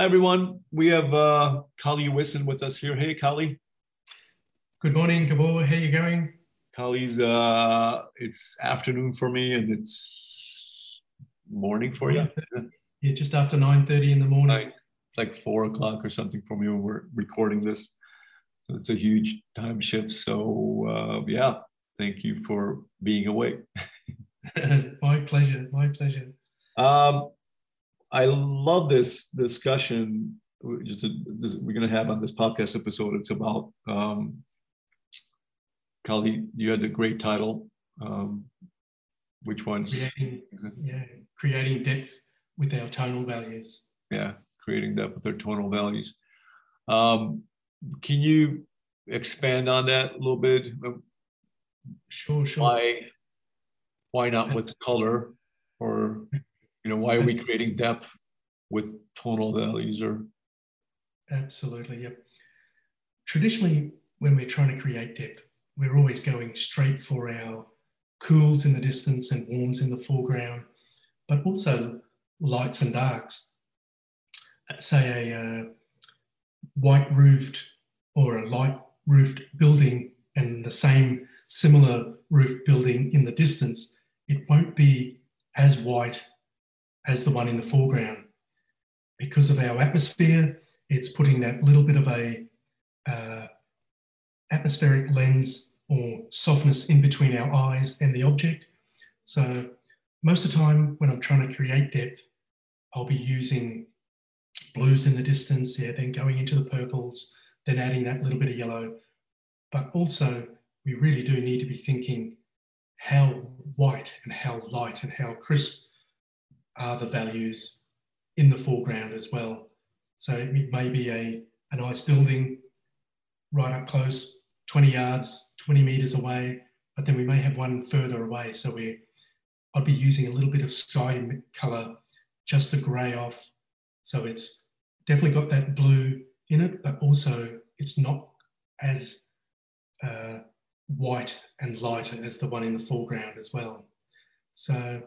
Hi, everyone. We have uh, Kali Wissen with us here. Hey, Kali. Good morning, Gabor. How you going? Kali's, uh, it's afternoon for me and it's morning for you. Yeah, just after 9.30 in the morning. It's like four o'clock or something for me when we're recording this. So it's a huge time shift. So uh, yeah, thank you for being awake. my pleasure. My pleasure. Um, I love this discussion. Just this, we're going to have on this podcast episode. It's about um, Kali. You had the great title. Um, which one? Creating, yeah, creating depth with our tonal values. Yeah, creating depth with our tonal values. Um, can you expand on that a little bit? Sure, sure. Why, why not with color, or know, why are we creating depth with tonal values? Or absolutely, yep. Traditionally, when we're trying to create depth, we're always going straight for our cools in the distance and warms in the foreground, but also lights and darks. Say a uh, white roofed or a light roofed building and the same similar roof building in the distance, it won't be as white as the one in the foreground. Because of our atmosphere, it's putting that little bit of a uh, atmospheric lens or softness in between our eyes and the object. So most of the time when I'm trying to create depth, I'll be using blues in the distance, yeah, then going into the purples, then adding that little bit of yellow. But also, we really do need to be thinking how white and how light and how crisp are the values in the foreground as well. So it may be a, a nice building right up close, 20 yards, 20 meters away, but then we may have one further away. So we I'd be using a little bit of sky color just to grey off. So it's definitely got that blue in it, but also it's not as uh, white and lighter as the one in the foreground as well. So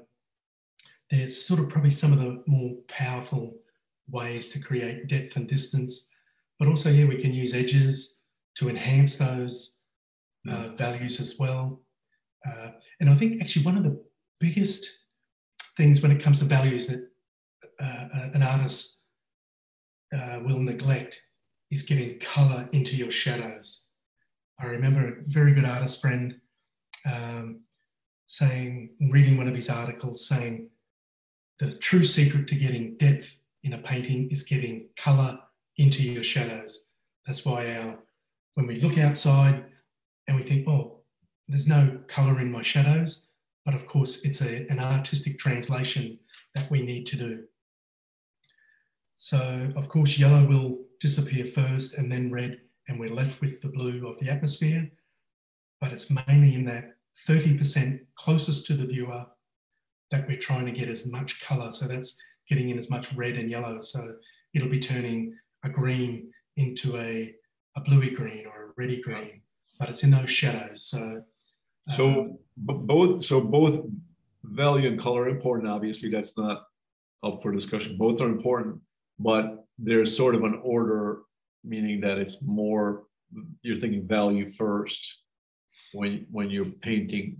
there's sort of probably some of the more powerful ways to create depth and distance, but also, yeah, we can use edges to enhance those uh, values as well. Uh, and I think actually one of the biggest things when it comes to values that uh, uh, an artist uh, will neglect is getting color into your shadows. I remember a very good artist friend um, saying, reading one of his articles, saying, the true secret to getting depth in a painting is getting color into your shadows. That's why our, when we look outside and we think, oh, there's no color in my shadows, but of course, it's a, an artistic translation that we need to do. So, of course, yellow will disappear first and then red, and we're left with the blue of the atmosphere. But it's mainly in that 30% closest to the viewer that we're trying to get as much color. So, that's getting in as much red and yellow. So, it'll be turning a green into a, a bluey green or a reddy green, but it's in those shadows. So, so um, both so both value and color are important. Obviously, that's not up for discussion. Both are important, but there's sort of an order, meaning that it's more you're thinking value first when when you're painting,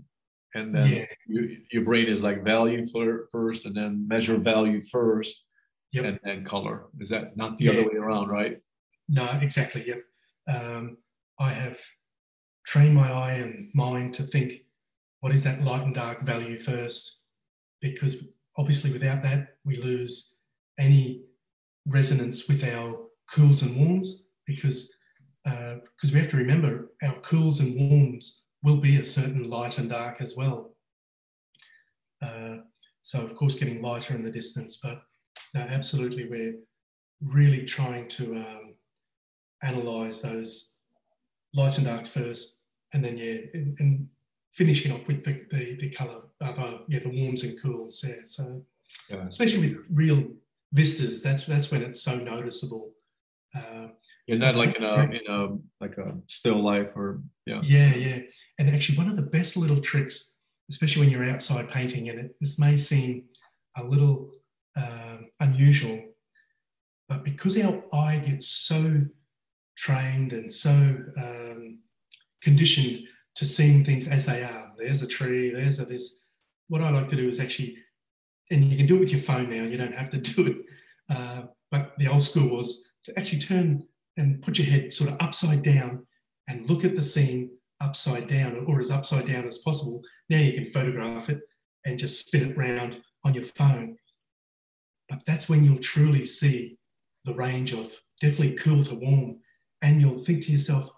and then yeah. you, your brain is like value for, first, and then measure value first, yep. and then color. Is that not the yeah. other way around, right? No, exactly. Yep. Um, I have train my eye and mind to think what is that light and dark value first because obviously without that we lose any resonance with our cools and warms because because uh, we have to remember our cools and warms will be a certain light and dark as well uh, so of course getting lighter in the distance but no, absolutely we're really trying to um, analyze those lights and darks first, and then yeah, and, and finishing off with the the, the color, uh, yeah, the warms and cools. Yeah, so yeah. especially with real vistas, that's that's when it's so noticeable. Uh, You're not like in a in a like a still life or yeah. Yeah, yeah, and actually one of the best little tricks, especially when you're outside painting, and it, this may seem a little um, unusual, But because our eye gets so trained and so um, conditioned to seeing things as they are, there's a tree, there's a this. What I like to do is actually, and you can do it with your phone now. You don't have to do it. Uh, but the old school was to actually turn and put your head sort of upside down and look at the scene upside down or as upside down as possible. Now you can photograph it and just spin it round on your phone. But that's when you'll truly see the range of definitely cool to warm. And you'll think to yourself,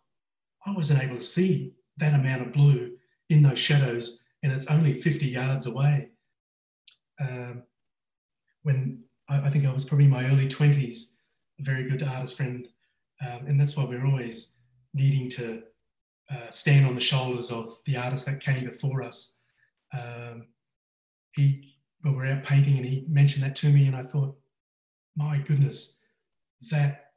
I wasn't able to see that amount of blue in those shadows, and it's only 50 yards away. Um, when I, I, think I was probably in my early 20s, a very good artist friend, um, and that's why we're always needing to uh, stand on the shoulders of the artists that came before us. Um, he, when we were out painting, and he mentioned that to me, and I thought, my goodness, that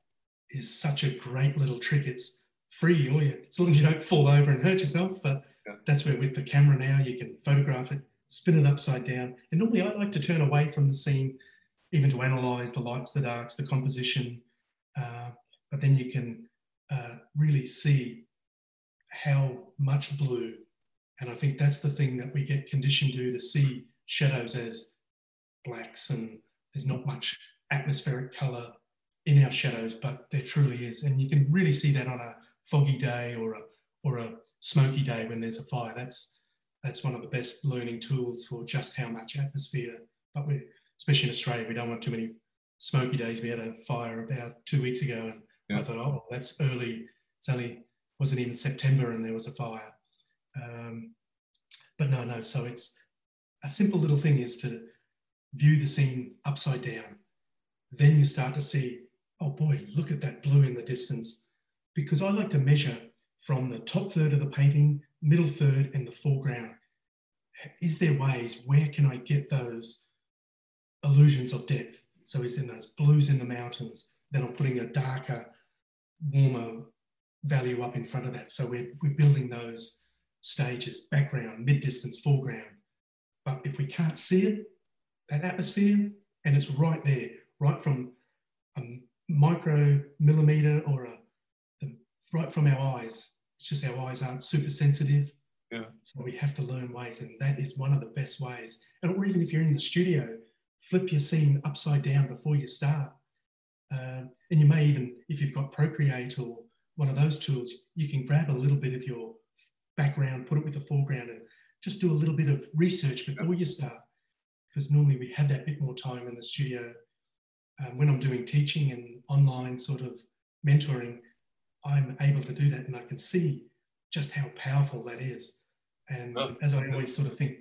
is such a great little trick. It's free, all you, as long as you don't fall over and hurt yourself. But yeah. that's where with the camera now, you can photograph it, spin it upside down. And normally I like to turn away from the scene, even to analyze the lights, the darks, the composition. Uh, but then you can uh, really see how much blue. And I think that's the thing that we get conditioned to, to see shadows as blacks and there's not much atmospheric color in our shadows, but there truly is. And you can really see that on a foggy day or a, or a smoky day when there's a fire. That's, that's one of the best learning tools for just how much atmosphere, but we, especially in Australia, we don't want too many smoky days. We had a fire about two weeks ago and yeah. I thought, oh, that's early. It's only wasn't even September and there was a fire. Um, but no, no. So it's a simple little thing is to view the scene upside down. Then you start to see, oh boy, look at that blue in the distance. Because I like to measure from the top third of the painting, middle third, and the foreground. Is there ways where can I get those illusions of depth? So it's in those blues in the mountains. Then I'm putting a darker, warmer value up in front of that. So we're, we're building those stages, background, mid-distance, foreground. But if we can't see it, that atmosphere, and it's right there, right from a micro millimeter or a, right from our eyes. It's just our eyes aren't super sensitive. Yeah. So we have to learn ways, and that is one of the best ways. And or even if you're in the studio, flip your scene upside down before you start. Uh, and you may even, if you've got Procreate or one of those tools, you can grab a little bit of your background, put it with the foreground, and just do a little bit of research before you start. Because normally we have that bit more time in the studio. Um, when I'm doing teaching and online sort of mentoring, I'm able to do that and I can see just how powerful that is. And oh, as I always sort of think,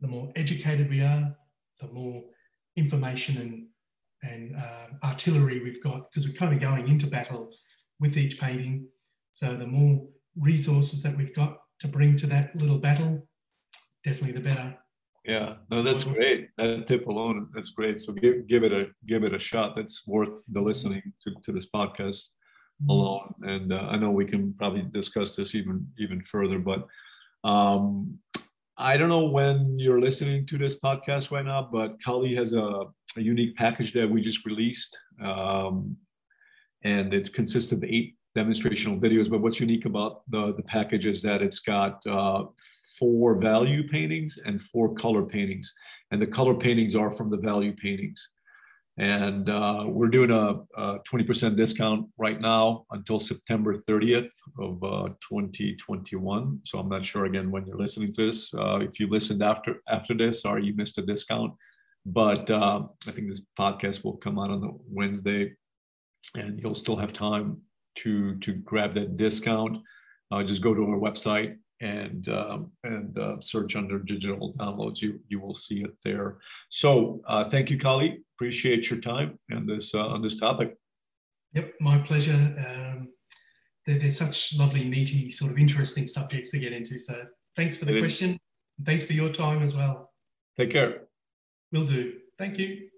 the more educated we are, the more information and and uh, artillery we've got because we're kind of going into battle with each painting. So the more resources that we've got to bring to that little battle, definitely the better. Yeah, no, that's great. That tip alone, that's great. So give give it a give it a shot. That's worth the listening to, to this podcast mm-hmm. alone. And uh, I know we can probably discuss this even even further, but um, I don't know when you're listening to this podcast right now, but Kali has a, a unique package that we just released. Um, and it consists of eight demonstrational videos. But what's unique about the, the package is that it's got uh, four value paintings and four color paintings. And the color paintings are from the value paintings. And uh, we're doing a, a, 20% discount right now until September 30th of uh, 2021. So I'm not sure again when you're listening to this. Uh, if you listened after after this, or you missed a discount. But uh, I think this podcast will come out on the Wednesday and you'll still have time to to grab that discount. Uh, just go to our website and um, and uh, search under digital downloads. You you will see it there. So uh, thank you, Kali. Appreciate your time and this uh, on this topic. Yep, my pleasure. Um, they're, they're, such lovely, meaty, sort of interesting subjects to get into. So thanks for the it question. Thanks for your time as well. Take care. Will do. Thank you.